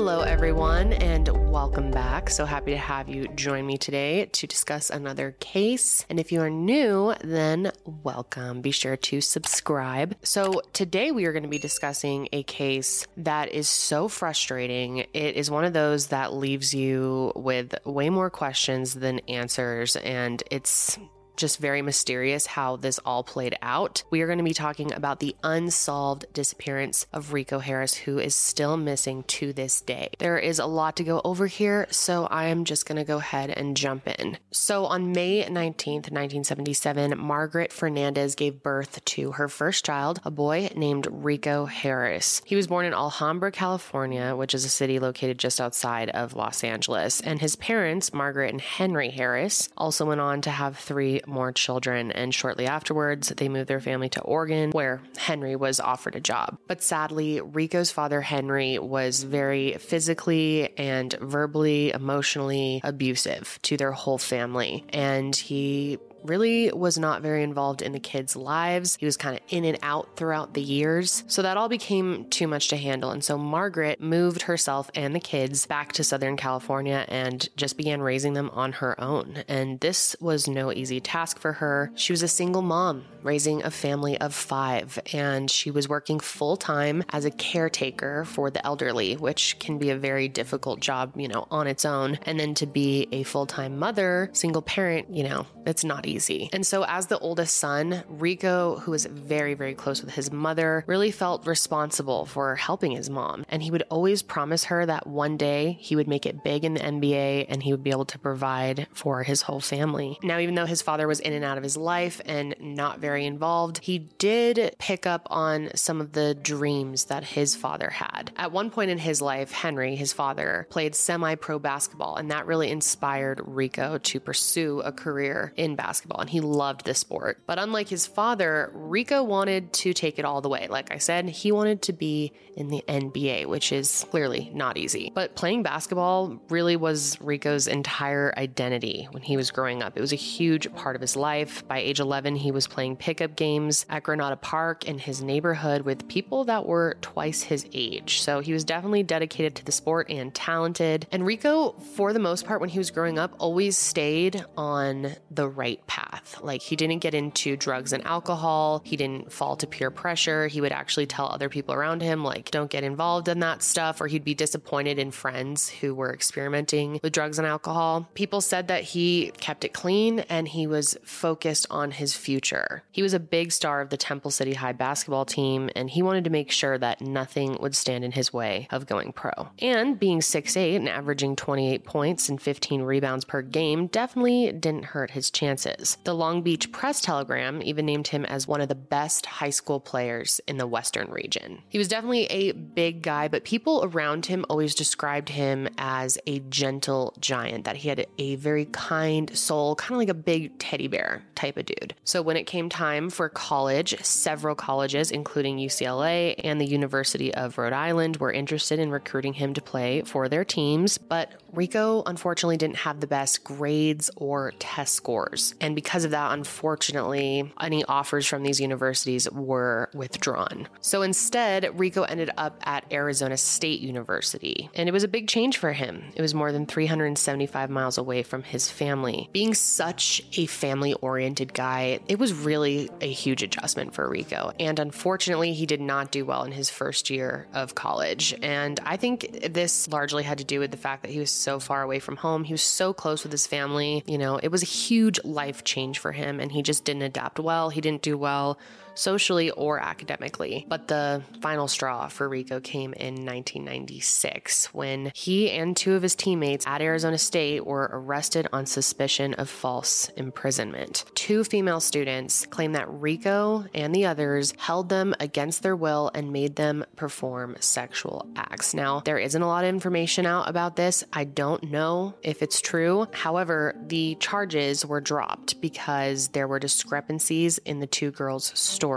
Hello, everyone, and welcome back. So happy to have you join me today to discuss another case. And if you are new, then welcome. Be sure to subscribe. So, today we are going to be discussing a case that is so frustrating. It is one of those that leaves you with way more questions than answers, and it's just very mysterious how this all played out. We are going to be talking about the unsolved disappearance of Rico Harris, who is still missing to this day. There is a lot to go over here, so I am just going to go ahead and jump in. So, on May 19th, 1977, Margaret Fernandez gave birth to her first child, a boy named Rico Harris. He was born in Alhambra, California, which is a city located just outside of Los Angeles, and his parents, Margaret and Henry Harris, also went on to have three more children, and shortly afterwards, they moved their family to Oregon, where Henry was offered a job. But sadly, Rico's father, Henry, was very physically and verbally, emotionally abusive to their whole family, and he really was not very involved in the kids' lives. He was kind of in and out throughout the years. So that all became too much to handle. And so Margaret moved herself and the kids back to Southern California and just began raising them on her own. And this was no easy task for her. She was a single mom raising a family of five, and she was working full time as a caretaker for the elderly, which can be a very difficult job, you know, on its own. And then to be a full time mother, single parent, you know, it's not easy. And so, as the oldest son, Rico, who was very, very close with his mother, really felt responsible for helping his mom. And he would always promise her that one day he would make it big in the NBA and he would be able to provide for his whole family. Now, even though his father was in and out of his life and not very involved, he did pick up on some of the dreams that his father had. At one point in his life, Henry, his father, played semi pro basketball, and that really inspired Rico to pursue a career in basketball, and he loved the sport. But unlike his father, Rico wanted to take it all the way. Like I said, he wanted to be in the NBA, which is clearly not easy. But playing basketball really was Rico's entire identity when he was growing up. It was a huge part of his life. By age 11, he was playing pickup games at Granada Park in his neighborhood with people that were twice his age. So he was definitely dedicated to the sport and talented. And Rico, for the most part, when he was growing up, always stayed on the right path. Like he didn't get into drugs and alcohol, he didn't fall to peer pressure. He would actually tell other people around him, like, don't get involved in that stuff, or he'd be disappointed in friends who were experimenting with drugs and alcohol. People said that he kept it clean and he was focused on his future. He was a big star of the Temple City High basketball team, and he wanted to make sure that nothing would stand in his way of going pro. And being 6'8 and averaging 28 points and 15 rebounds per game definitely didn't hurt his chances. The Long Beach Press Telegram even named him as one of the best high school players in the Western region. He was definitely a big guy, but people around him always described him as a gentle giant, that he had a very kind soul, kind of like a big teddy bear type of dude. So when it came time for college, several colleges, including UCLA and the University of Rhode Island, were interested in recruiting him to play for their teams, but Rico unfortunately didn't have the best grades or test scores. And because of that, unfortunately, any offers from these universities were withdrawn. So instead, Rico ended up at Arizona State University. And it was a big change for him. It was more than 375 miles away from his family. Being such a family oriented guy, it was really a huge adjustment for Rico. And unfortunately, he did not do well in his first year of college. And I think this largely had to do with the fact that he was so far away from home. He was so close with his family. You know, it was a huge life change for him, and he just didn't adapt well. He didn't do well socially or academically. But the final straw for Rico came in 1996 when he and two of his teammates at Arizona State were arrested on suspicion of false imprisonment. Two female students claim that Rico and the others held them against their will and made them perform sexual acts. Now, there isn't a lot of information out about this. I don't know if it's true. However, the charges were dropped dropped because there were discrepancies in the two girls' stories.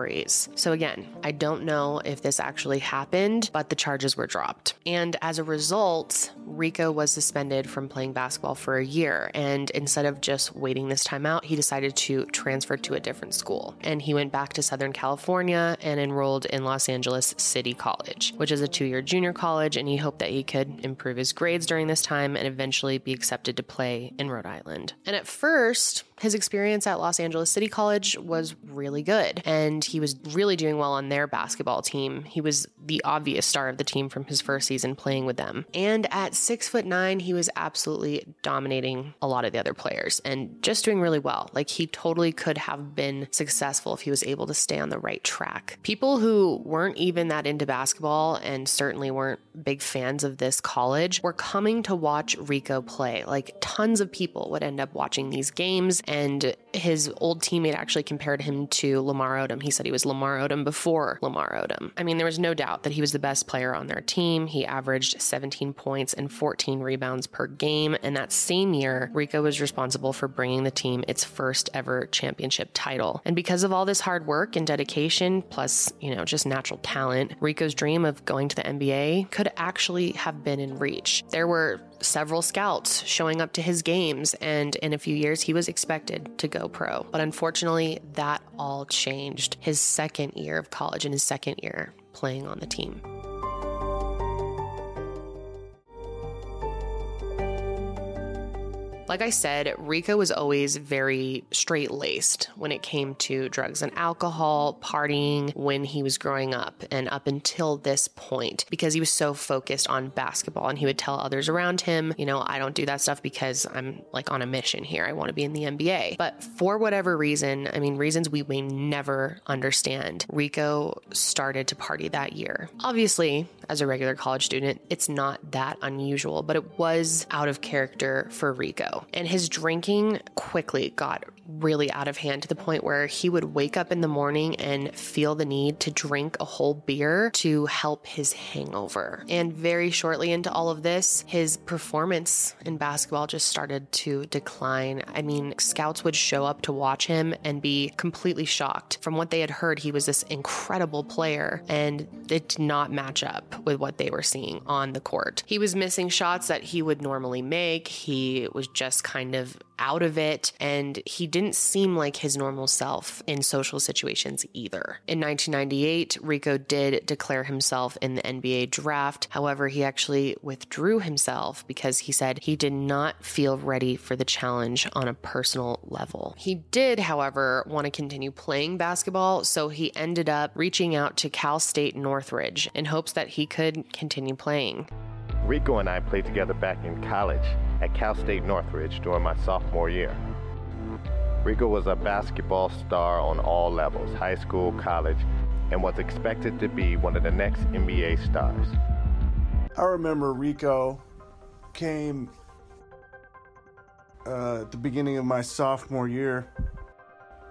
So, again, I don't know if this actually happened, but the charges were dropped. And as a result, Rico was suspended from playing basketball for a year. And instead of just waiting this time out, he decided to transfer to a different school. And he went back to Southern California and enrolled in Los Angeles City College, which is a two year junior college. And he hoped that he could improve his grades during this time and eventually be accepted to play in Rhode Island. And at first, his experience at Los Angeles City College was really good, and he was really doing well on their basketball team. He was the obvious star of the team from his first season playing with them. And at six foot nine, he was absolutely dominating a lot of the other players and just doing really well. Like he totally could have been successful if he was able to stay on the right track. People who weren't even that into basketball and certainly weren't big fans of this college were coming to watch Rico play. Like tons of people would end up watching these games and his old teammate actually compared him to Lamar Odom. He said he was Lamar Odom before Lamar Odom. I mean, there was no doubt that he was the best player on their team. He averaged 17 points and 14 rebounds per game. And that same year, Rico was responsible for bringing the team its first ever championship title. And because of all this hard work and dedication, plus, you know, just natural talent, Rico's dream of going to the NBA could actually have been in reach. There were several scouts showing up to his games, and in a few years, he was expected to go pro. But unfortunately, that all changed his second year of college and his second year playing on the team. Like I said, Rico was always very straight laced when it came to drugs and alcohol, partying when he was growing up and up until this point because he was so focused on basketball and he would tell others around him, you know, I don't do that stuff because I'm like on a mission here. I want to be in the NBA. But for whatever reason, I mean, reasons we may never understand, Rico started to party that year. Obviously, as a regular college student, it's not that unusual, but it was out of character for Rico and his drinking quickly got really out of hand to the point where he would wake up in the morning and feel the need to drink a whole beer to help his hangover. And very shortly into all of this, his performance in basketball just started to decline. I mean, scouts would show up to watch him and be completely shocked. From what they had heard, he was this incredible player, and it did not match up with what they were seeing on the court. He was missing shots that he would normally make. He was just kind of out of it, and he didn't seem like his normal self in social situations either. In 1998, Rico did declare himself in the NBA draft. However, he actually withdrew himself because he said he did not feel ready for the challenge on a personal level. He did, however, want to continue playing basketball, so he ended up reaching out to Cal State Northridge in hopes that he could continue playing. Rico and I played together back in college at Cal State Northridge during my sophomore year. Rico was a basketball star on all levels, high school, college, and was expected to be one of the next NBA stars. I remember Rico came uh, at the beginning of my sophomore year.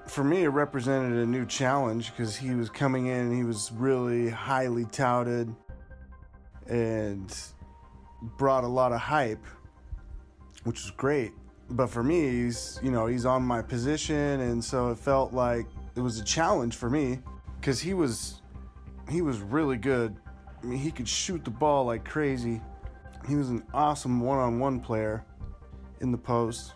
For me, it represented a new challenge because he was coming in and he was really highly touted and brought a lot of hype, which was great. But for me, he's you know he's on my position, and so it felt like it was a challenge for me because he was he was really good. I mean, he could shoot the ball like crazy. He was an awesome one-on-one player in the post.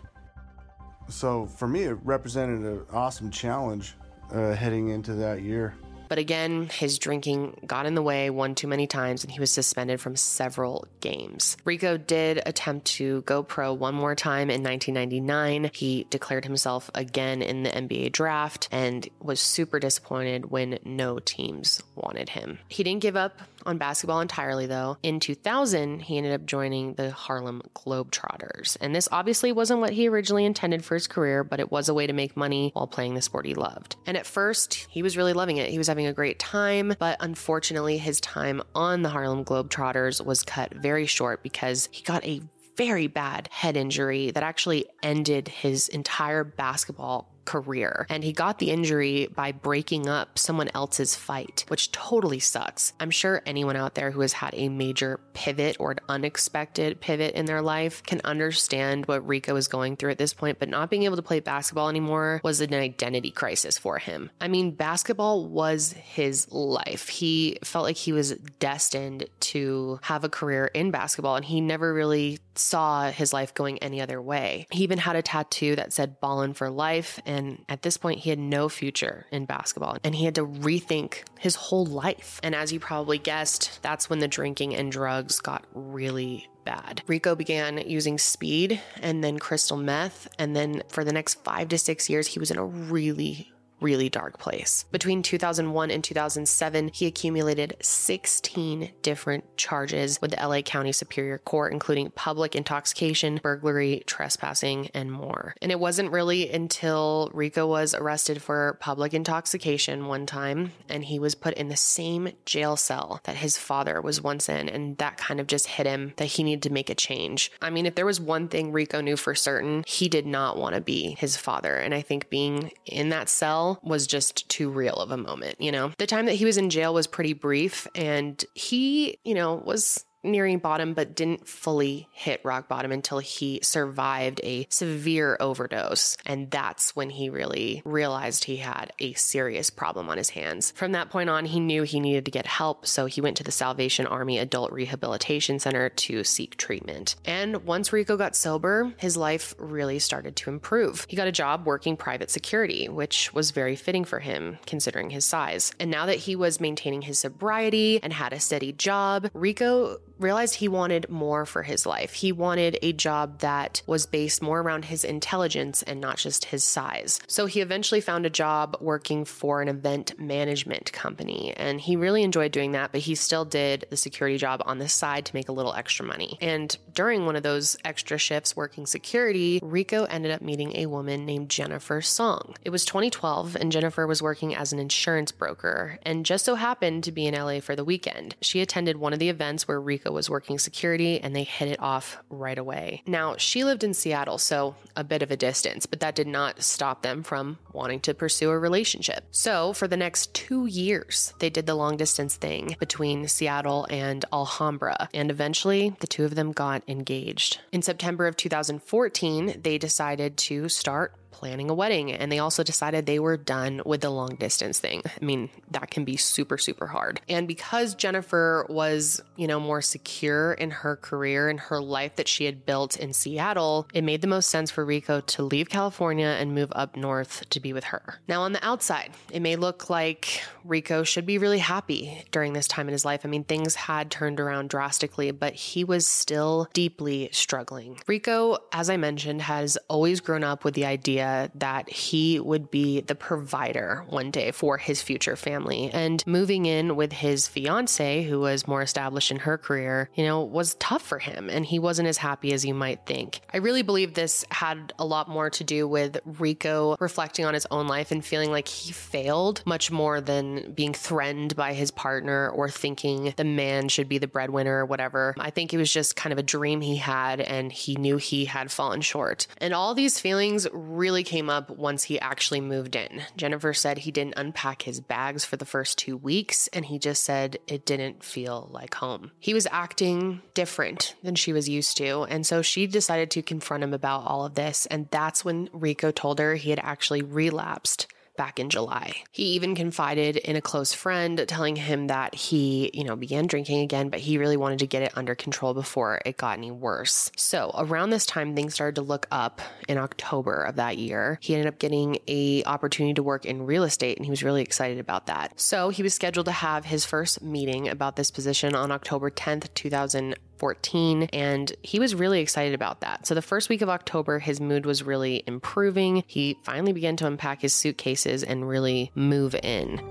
So for me, it represented an awesome challenge uh, heading into that year. But again, his drinking got in the way one too many times and he was suspended from several games. Rico did attempt to go pro one more time in 1999. He declared himself again in the NBA draft and was super disappointed when no teams wanted him. He didn't give up on basketball entirely, though. In 2000, he ended up joining the Harlem Globetrotters. And this obviously wasn't what he originally intended for his career, but it was a way to make money while playing the sport he loved. And at first, he was really loving it. He was having a great time, but unfortunately, his time on the Harlem Globetrotters was cut very short because he got a very bad head injury that actually ended his entire basketball career. And he got the injury by breaking up someone else's fight, which totally sucks. I'm sure anyone out there who has had a major pivot or an unexpected pivot in their life can understand what Rico is going through at this point, but not being able to play basketball anymore was an identity crisis for him. I mean, basketball was his life. He felt like he was destined to have a career in basketball, and he never really saw his life going any other way. He even had a tattoo that said ballin' for life. And at this point, he had no future in basketball and he had to rethink his whole life. And as you probably guessed, that's when the drinking and drugs got really bad. Rico began using speed and then crystal meth. And then for the next five to six years, he was in a really really dark place. Between 2001 and 2007, he accumulated 16 different charges with the LA County Superior Court, including public intoxication, burglary, trespassing, and more. And it wasn't really until Rico was arrested for public intoxication one time and he was put in the same jail cell that his father was once in. And that kind of just hit him that he needed to make a change. I mean, if there was one thing Rico knew for certain, he did not want to be his father. And I think being in that cell was just too real of a moment, you know? The time that he was in jail was pretty brief, and he, you know, was nearing bottom, but didn't fully hit rock bottom until he survived a severe overdose. And that's when he really realized he had a serious problem on his hands. From that point on, he knew he needed to get help, so he went to the Salvation Army Adult Rehabilitation Center to seek treatment. And once Rico got sober, his life really started to improve. He got a job working private security, which was very fitting for him considering his size. And now that he was maintaining his sobriety and had a steady job, Rico realized he wanted more for his life. He wanted a job that was based more around his intelligence and not just his size. So he eventually found a job working for an event management company. And he really enjoyed doing that, but he still did the security job on the side to make a little extra money. And during one of those extra shifts working security, Rico ended up meeting a woman named Jennifer Song. It was 2012, and Jennifer was working as an insurance broker and just so happened to be in LA for the weekend. She attended one of the events where Rico was working security and they hit it off right away. Now, she lived in Seattle, so a bit of a distance, but that did not stop them from wanting to pursue a relationship. So, for the next two years, they did the long distance thing between Seattle and Alhambra, and eventually the two of them got engaged. In September of 2014, they decided to start planning a wedding and they also decided they were done with the long distance thing. I mean, that can be super, super hard. And because Jennifer was, you know, more secure in her career and her life that she had built in Seattle, it made the most sense for Rico to leave California and move up north to be with her. Now, on the outside, it may look like Rico should be really happy during this time in his life. I mean, things had turned around drastically, but he was still deeply struggling. Rico, as I mentioned, has always grown up with the idea idea that he would be the provider one day for his future family. And moving in with his fiance, who was more established in her career, you know, was tough for him and he wasn't as happy as you might think. I really believe this had a lot more to do with Rico reflecting on his own life and feeling like he failed much more than being threatened by his partner or thinking the man should be the breadwinner or whatever. I think it was just kind of a dream he had and he knew he had fallen short. And all these feelings really really came up once he actually moved in. Jennifer said he didn't unpack his bags for the first two weeks, and he just said it didn't feel like home. He was acting different than she was used to, and so she decided to confront him about all of this. And that's when Rico told her he had actually relapsed back in July. He even confided in a close friend telling him that he, you know, began drinking again, but he really wanted to get it under control before it got any worse. So, around this time things started to look up in October of that year. He ended up getting a opportunity to work in real estate and he was really excited about that. So, he was scheduled to have his first meeting about this position on October 10th, 2000 14, and he was really excited about that. So the first week of October, his mood was really improving. He finally began to unpack his suitcases and really move in.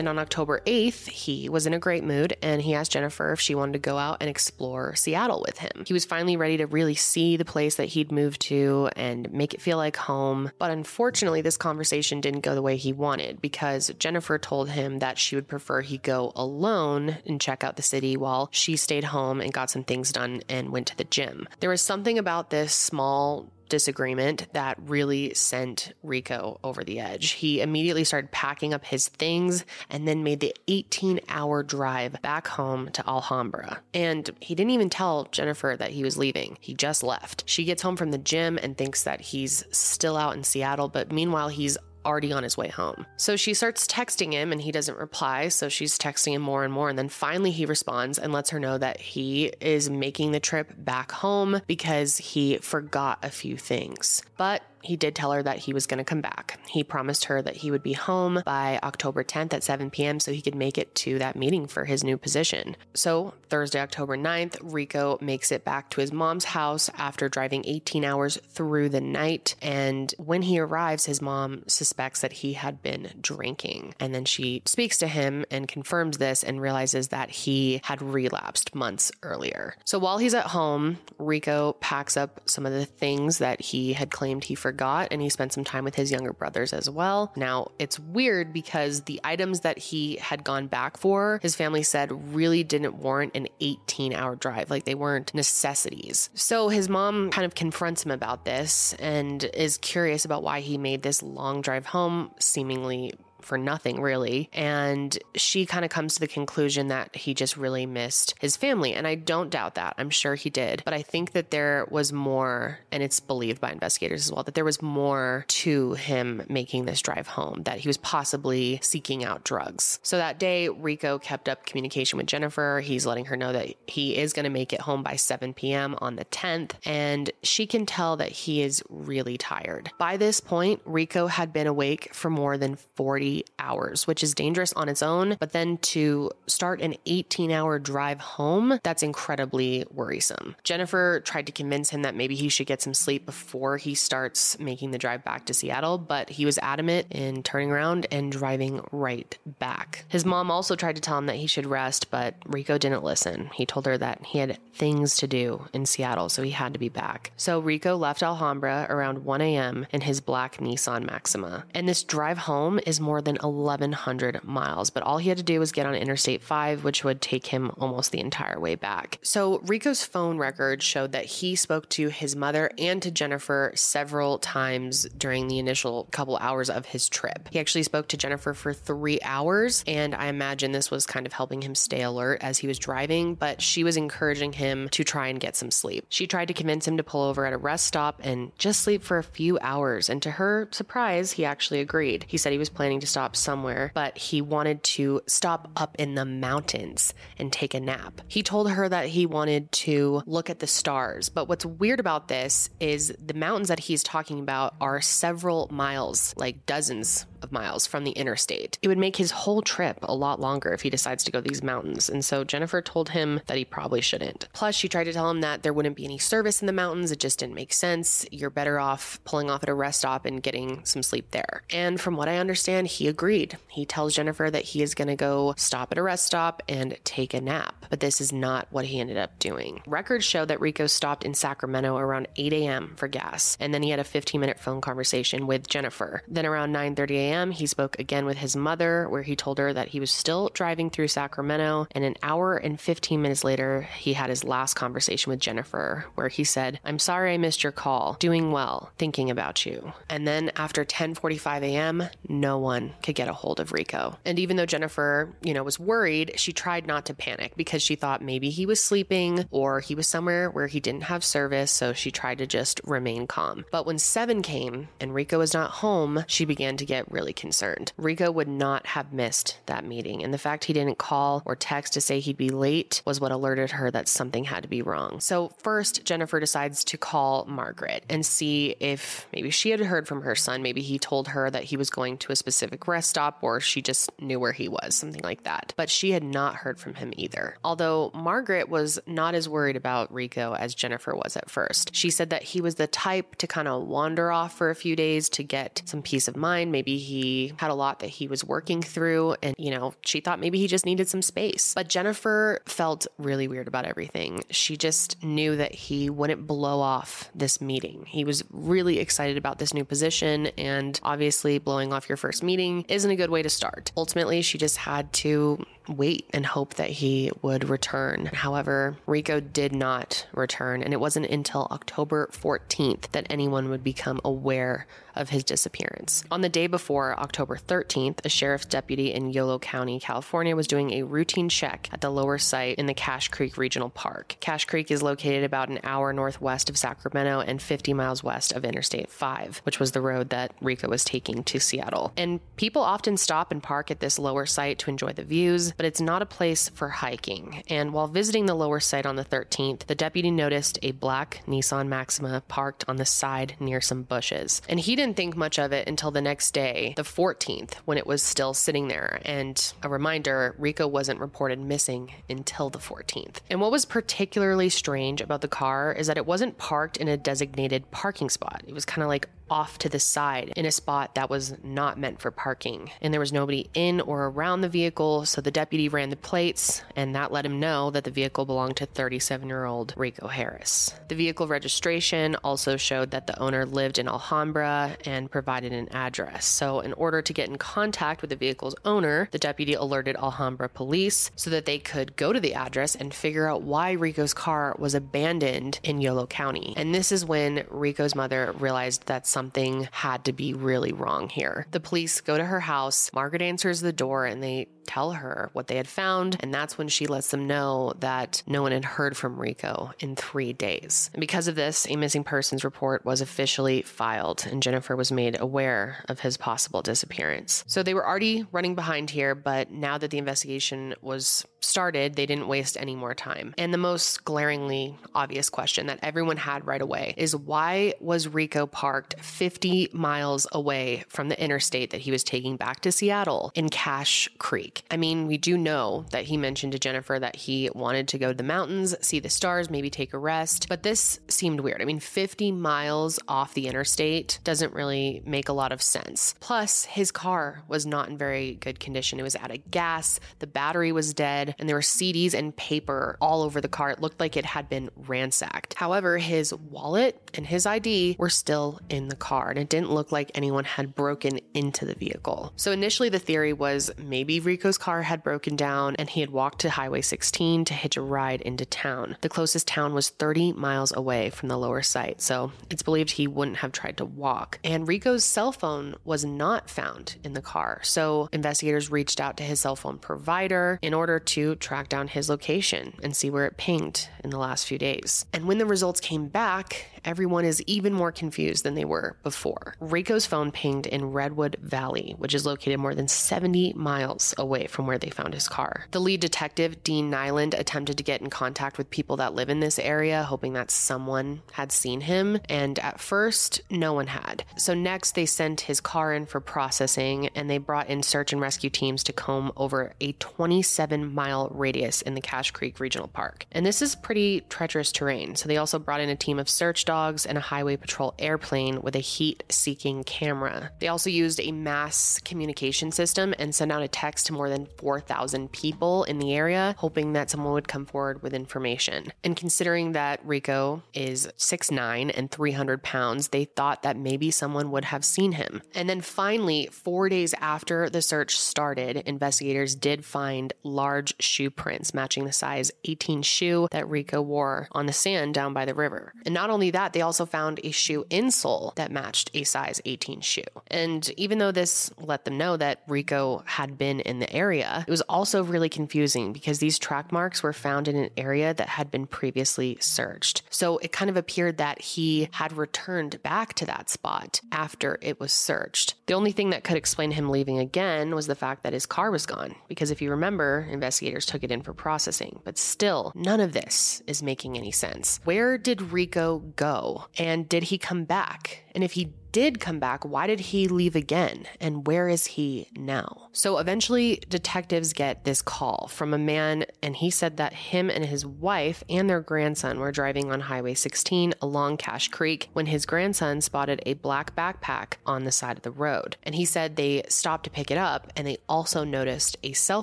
And on October 8th, he was in a great mood and he asked Jennifer if she wanted to go out and explore Seattle with him. He was finally ready to really see the place that he'd moved to and make it feel like home. But unfortunately, this conversation didn't go the way he wanted because Jennifer told him that she would prefer he go alone and check out the city while she stayed home and got some things done and went to the gym. There was something about this small disagreement that really sent Rico over the edge. He immediately started packing up his things and then made the 18 hour drive back home to Alhambra. And he didn't even tell Jennifer that he was leaving, he just left. She gets home from the gym and thinks that he's still out in Seattle, but meanwhile, he's already on his way home. So she starts texting him and he doesn't reply. So she's texting him more and more. And then finally he responds and lets her know that he is making the trip back home because he forgot a few things. But he did tell her that he was going to come back. He promised her that he would be home by October 10th at 7 p.m. so he could make it to that meeting for his new position. So, Thursday, October 9th, Rico makes it back to his mom's house after driving 18 hours through the night. And when he arrives, his mom suspects that he had been drinking. And then she speaks to him and confirms this and realizes that he had relapsed months earlier. So, while he's at home, Rico packs up some of the things that he had claimed he forgot forgot, and he spent some time with his younger brothers as well. Now, it's weird because the items that he had gone back for, his family said really didn't warrant an 18 hour drive. Like they weren't necessities. So his mom kind of confronts him about this and is curious about why he made this long drive home, seemingly for nothing really. And she kind of comes to the conclusion that he just really missed his family. And I don't doubt that. I'm sure he did. But I think that there was more, and it's believed by investigators as well, that there was more to him making this drive home, that he was possibly seeking out drugs. So that day, Rico kept up communication with Jennifer. He's letting her know that he is going to make it home by 7 p.m. on the 10th. And she can tell that he is really tired. By this point, Rico had been awake for more than 40 hours, which is dangerous on its own. But then to start an 18 hour drive home, that's incredibly worrisome. Jennifer tried to convince him that maybe he should get some sleep before he starts making the drive back to Seattle, but he was adamant in turning around and driving right back. His mom also tried to tell him that he should rest, but Rico didn't listen. He told her that he had things to do in Seattle, so he had to be back. So Rico left Alhambra around 1 a.m. in his black Nissan Maxima. And this drive home is more than than 1,100 miles, but all he had to do was get on Interstate 5, which would take him almost the entire way back. So Rico's phone record showed that he spoke to his mother and to Jennifer several times during the initial couple hours of his trip. He actually spoke to Jennifer for three hours, and I imagine this was kind of helping him stay alert as he was driving, but she was encouraging him to try and get some sleep. She tried to convince him to pull over at a rest stop and just sleep for a few hours, and to her surprise, he actually agreed. He said he was planning to stop somewhere, but he wanted to stop up in the mountains and take a nap. He told her that he wanted to look at the stars, but what's weird about this is the mountains that he's talking about are several miles, like dozens of miles from the interstate. It would make his whole trip a lot longer if he decides to go these mountains. And so Jennifer told him that he probably shouldn't. Plus, she tried to tell him that there wouldn't be any service in the mountains. It just didn't make sense. You're better off pulling off at a rest stop and getting some sleep there. And from what I understand, he agreed. He tells Jennifer that he is going to go stop at a rest stop and take a nap. But this is not what he ended up doing. Records show that Rico stopped in Sacramento around 8 a.m. for gas, and then he had a 15 minute phone conversation with Jennifer. Then around 9:30 a.m., a.m., he spoke again with his mother, where he told her that he was still driving through Sacramento. And an hour and 15 minutes later, he had his last conversation with Jennifer, where he said, I'm sorry I missed your call. Doing well, thinking about you. And then after 10:45 a.m., no one could get a hold of Rico. And even though Jennifer, you know, was worried, she tried not to panic because she thought maybe he was sleeping or he was somewhere where he didn't have service, so she tried to just remain calm. But when 7 came and Rico was not home, she began to get really really concerned. Rico would not have missed that meeting, and the fact he didn't call or text to say he'd be late was what alerted her that something had to be wrong. So, first, Jennifer decides to call Margaret and see if maybe she had heard from her son. Maybe he told her that he was going to a specific rest stop, or she just knew where he was, something like that. But she had not heard from him either. Although Margaret was not as worried about Rico as Jennifer was at first. She said that he was the type to kind of wander off for a few days to get some peace of mind. Maybe he had a lot that he was working through. And, you know, she thought maybe he just needed some space. But Jennifer felt really weird about everything. She just knew that he wouldn't blow off this meeting. He was really excited about this new position. And obviously, blowing off your first meeting isn't a good way to start. Ultimately, she just had to wait and hope that he would return. However, Rico did not return, and it wasn't until October 14th that anyone would become aware of his disappearance. On the day before, October 13th, a sheriff's deputy in Yolo County, California, was doing a routine check at the lower site in the Cache Creek Regional Park. Cache Creek is located about an hour northwest of Sacramento and 50 miles west of Interstate 5, which was the road that Rico was taking to Seattle. And people often stop and park at this lower site to enjoy the views, but it's not a place for hiking. And while visiting the lower site on the 13th, the deputy noticed a black Nissan Maxima parked on the side near some bushes. And he didn't think much of it until the next day, the 14th, when it was still sitting there. And a reminder Rico wasn't reported missing until the 14th. And what was particularly strange about the car is that it wasn't parked in a designated parking spot. It was kind of like off to the side in a spot that was not meant for parking. And there was nobody in or around the vehicle, so the deputy ran the plates, and that let him know that the vehicle belonged to 37 year old Rico Harris. The vehicle registration also showed that the owner lived in Alhambra and provided an address. So, in order to get in contact with the vehicle's owner, the deputy alerted Alhambra police so that they could go to the address and figure out why Rico's car was abandoned in Yolo County. And this is when Rico's mother realized that some something had to be really wrong here. The police go to her house. Margaret answers the door and they tell her what they had found. And that's when she lets them know that no one had heard from Rico in three days. And because of this, a missing persons report was officially filed, and Jennifer was made aware of his possible disappearance. So they were already running behind here, but now that the investigation was started, they didn't waste any more time. And the most glaringly obvious question that everyone had right away is why was Rico parked 50 miles away from the interstate that he was taking back to Seattle in Cache Creek? I mean, we do know that he mentioned to Jennifer that he wanted to go to the mountains, see the stars, maybe take a rest, but this seemed weird. I mean, 50 miles off the interstate doesn't really make a lot of sense. Plus, his car was not in very good condition. It was out of gas, the battery was dead, and there were CDs and paper all over the car. It looked like it had been ransacked. However, his wallet and his ID were still in the car, and it didn't look like anyone had broken into the vehicle. So initially, the theory was maybe Rico's car had broken down and he had walked to Highway 16 to hitch a ride into town. The closest town was 30 miles away from the lower site, so it's believed he wouldn't have tried to walk. And Rico's cell phone was not found in the car, so investigators reached out to his cell phone provider in order to track down his location and see where it pinged in the last few days. And when the results came back, everyone is even more confused than they were before. Rico's phone pinged in Redwood Valley, which is located more than 70 miles away from where they found his car. The lead detective, Dean Nyland, attempted to get in contact with people that live in this area, hoping that someone had seen him, and at first, no one had. So next, they sent his car in for processing, and they brought in search and rescue teams to comb over a 27 mile radius in the Cache Creek Regional Park. And this is pretty treacherous terrain, so they also brought in a team of search dogs and a highway patrol airplane with a heat seeking camera. They also used a mass communication system and sent out a text to more than 4,000 people in the area, hoping that someone would come forward with information. And considering that Rico is 6'9 and 300 pounds, they thought that maybe someone would have seen him. And then finally, four days after the search started, investigators did find large shoe prints matching the size 18 shoe that Rico wore on the sand down by the river. And not only that, they also found a shoe insole that matched a size 18 shoe. And even though this let them know that Rico had been in the area, it was also really confusing because these track marks were found in an area that had been previously searched. So it kind of appeared that he had returned back to that spot after it was searched. The only thing that could explain him leaving again was the fact that his car was gone. Because if you remember, investigators took it in for processing. But still, none of this is making any sense. Where did Rico go? And did he come back? And if he did come back, why did he leave again? And where is he now? So eventually, detectives get this call from a man, and he said that him and his wife and their grandson were driving on Highway 16 along Cache Creek when his grandson spotted a black backpack on the side of the road. And he said they stopped to pick it up and they also noticed a cell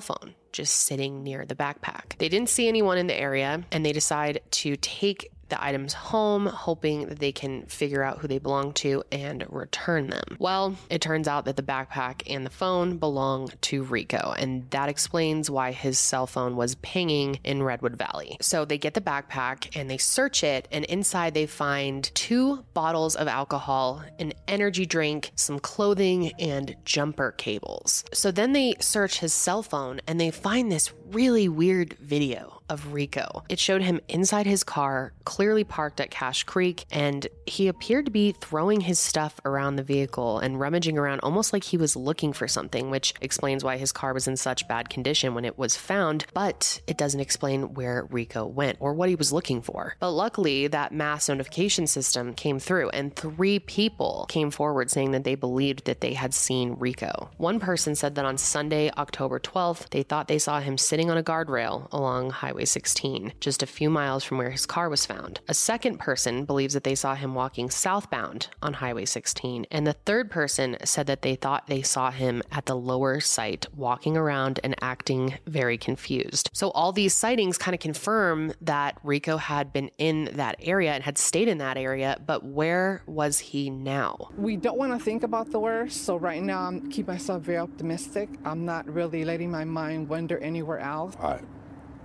phone just sitting near the backpack. They didn't see anyone in the area and they decide to take the items home, hoping that they can figure out who they belong to and return them. Well, it turns out that the backpack and the phone belong to Rico, and that explains why his cell phone was pinging in Redwood Valley. So they get the backpack and they search it, and inside they find two bottles of alcohol, an energy drink, some clothing, and jumper cables. So then they search his cell phone and they find this really weird video of Rico. It showed him inside his car, clearly parked at Cache Creek, and he appeared to be throwing his stuff around the vehicle and rummaging around almost like he was looking for something, which explains why his car was in such bad condition when it was found, but it doesn't explain where Rico went or what he was looking for. But luckily, that mass notification system came through, and three people came forward saying that they believed that they had seen Rico. One person said that on Sunday, October 12th, they thought they saw him sitting on a guardrail along Highway Highway 16, just a few miles from where his car was found. A second person believes that they saw him walking southbound on Highway 16, and the third person said that they thought they saw him at the lower site walking around and acting very confused. So all these sightings kind of confirm that Rico had been in that area and had stayed in that area, but where was he now? We don't want to think about the worst, so right now I'm keep myself very optimistic. I'm not really letting my mind wander anywhere else. I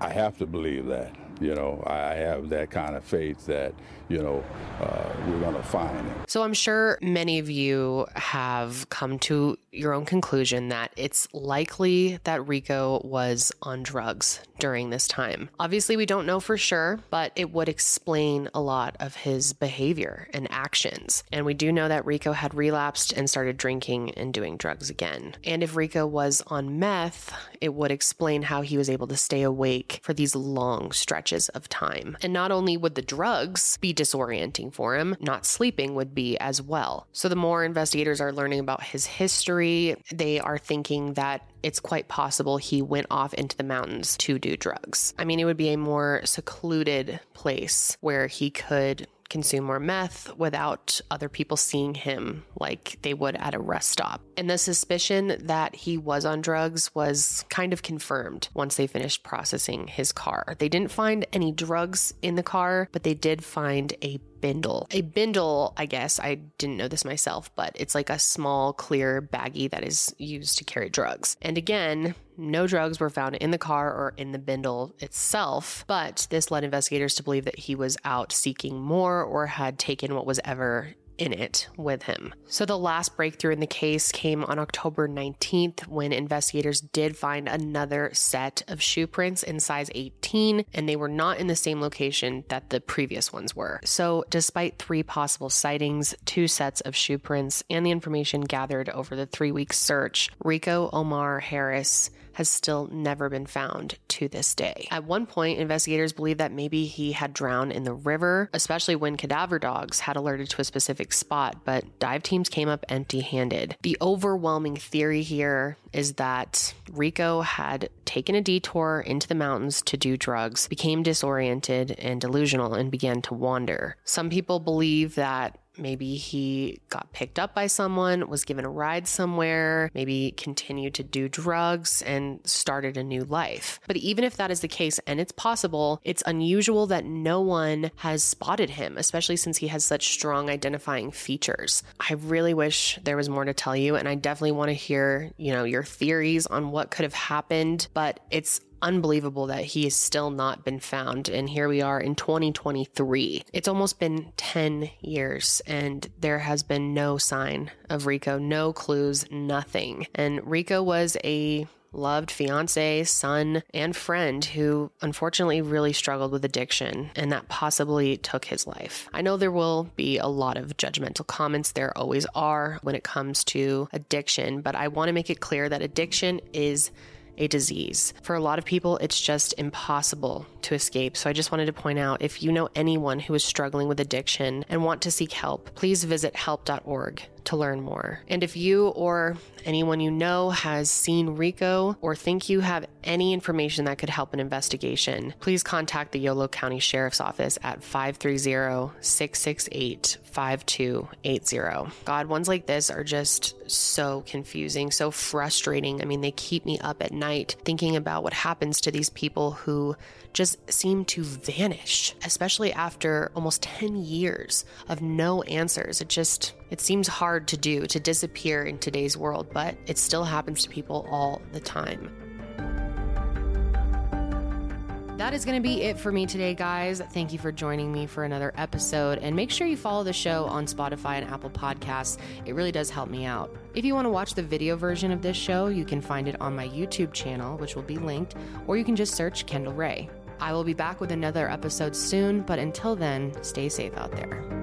I have to believe that. You know, I have that kind of faith that, you know, uh, we're going to find. So I'm sure many of you have come to your own conclusion that it's likely that Rico was on drugs during this time. Obviously, we don't know for sure, but it would explain a lot of his behavior and actions. And we do know that Rico had relapsed and started drinking and doing drugs again. And if Rico was on meth, it would explain how he was able to stay awake for these long stretches of time. And not only would the drugs disorienting for him, not sleeping would be as well. So the more investigators are learning about his history, they are thinking that it's quite possible he went off into the mountains to do drugs. I mean, it would be a more secluded place where he could consume more meth without other people seeing him like they would at a rest stop. And the suspicion that he was on drugs was kind of confirmed once they finished processing his car. They didn't find any drugs in the car, but they did find a bindle. A bindle, I guess, I didn't know this myself, but it's like a small, clear baggie that is used to carry drugs. And again, no drugs were found in the car or in the bindle itself, but this led investigators to believe that he was out seeking more or had taken what was ever in it with him. So the last breakthrough in the case came on October 19th when investigators did find another set of shoe prints in size 18 and they were not in the same location that the previous ones were. So despite three possible sightings, two sets of shoe prints and the information gathered over the 3-week search, Rico Omar Harris has still never been found to this day. At one point, investigators believe that maybe he had drowned in the river, especially when cadaver dogs had alerted to a specific spot, but dive teams came up empty handed. The overwhelming theory here is that Rico had taken a detour into the mountains to do drugs, became disoriented and delusional, and began to wander. Some people believe that Maybe he got picked up by someone, was given a ride somewhere, maybe continued to do drugs and started a new life. But even if that is the case, and it's possible, it's unusual that no one has spotted him, especially since he has such strong identifying features. I really wish there was more to tell you, and I definitely want to hear, you know, your theories on what could have happened, but it's unbelievable that he has still not been found. And here we are in 2023. It's almost been 10 years and there has been no sign of Rico, no clues, nothing. And Rico was a loved fiance, son, and friend who unfortunately really struggled with addiction and that possibly took his life. I know there will be a lot of judgmental comments, there always are when it comes to addiction, but I want to make it clear that addiction is a disease. For a lot of people, it's just impossible to escape. So I just wanted to point out if you know anyone who is struggling with addiction and want to seek help, please visit help.org to learn more. And if you or anyone you know has seen Rico or think you have any information that could help an investigation, please contact the Yolo County Sheriff's Office at 530 668 5280. God, ones like this are just so confusing, so frustrating. I mean, they keep me up at night thinking about what happens to these people who just seem to vanish, especially after almost 10 years of no answers. It just it seems hard to do to disappear in today's world, but it still happens to people all the time. That is going to be it for me today, guys. Thank you for joining me for another episode. And make sure you follow the show on Spotify and Apple Podcasts. It really does help me out. If you want to watch the video version of this show, you can find it on my YouTube channel, which will be linked, or you can just search Kendall Rae. I will be back with another episode soon, but until then, stay safe out there.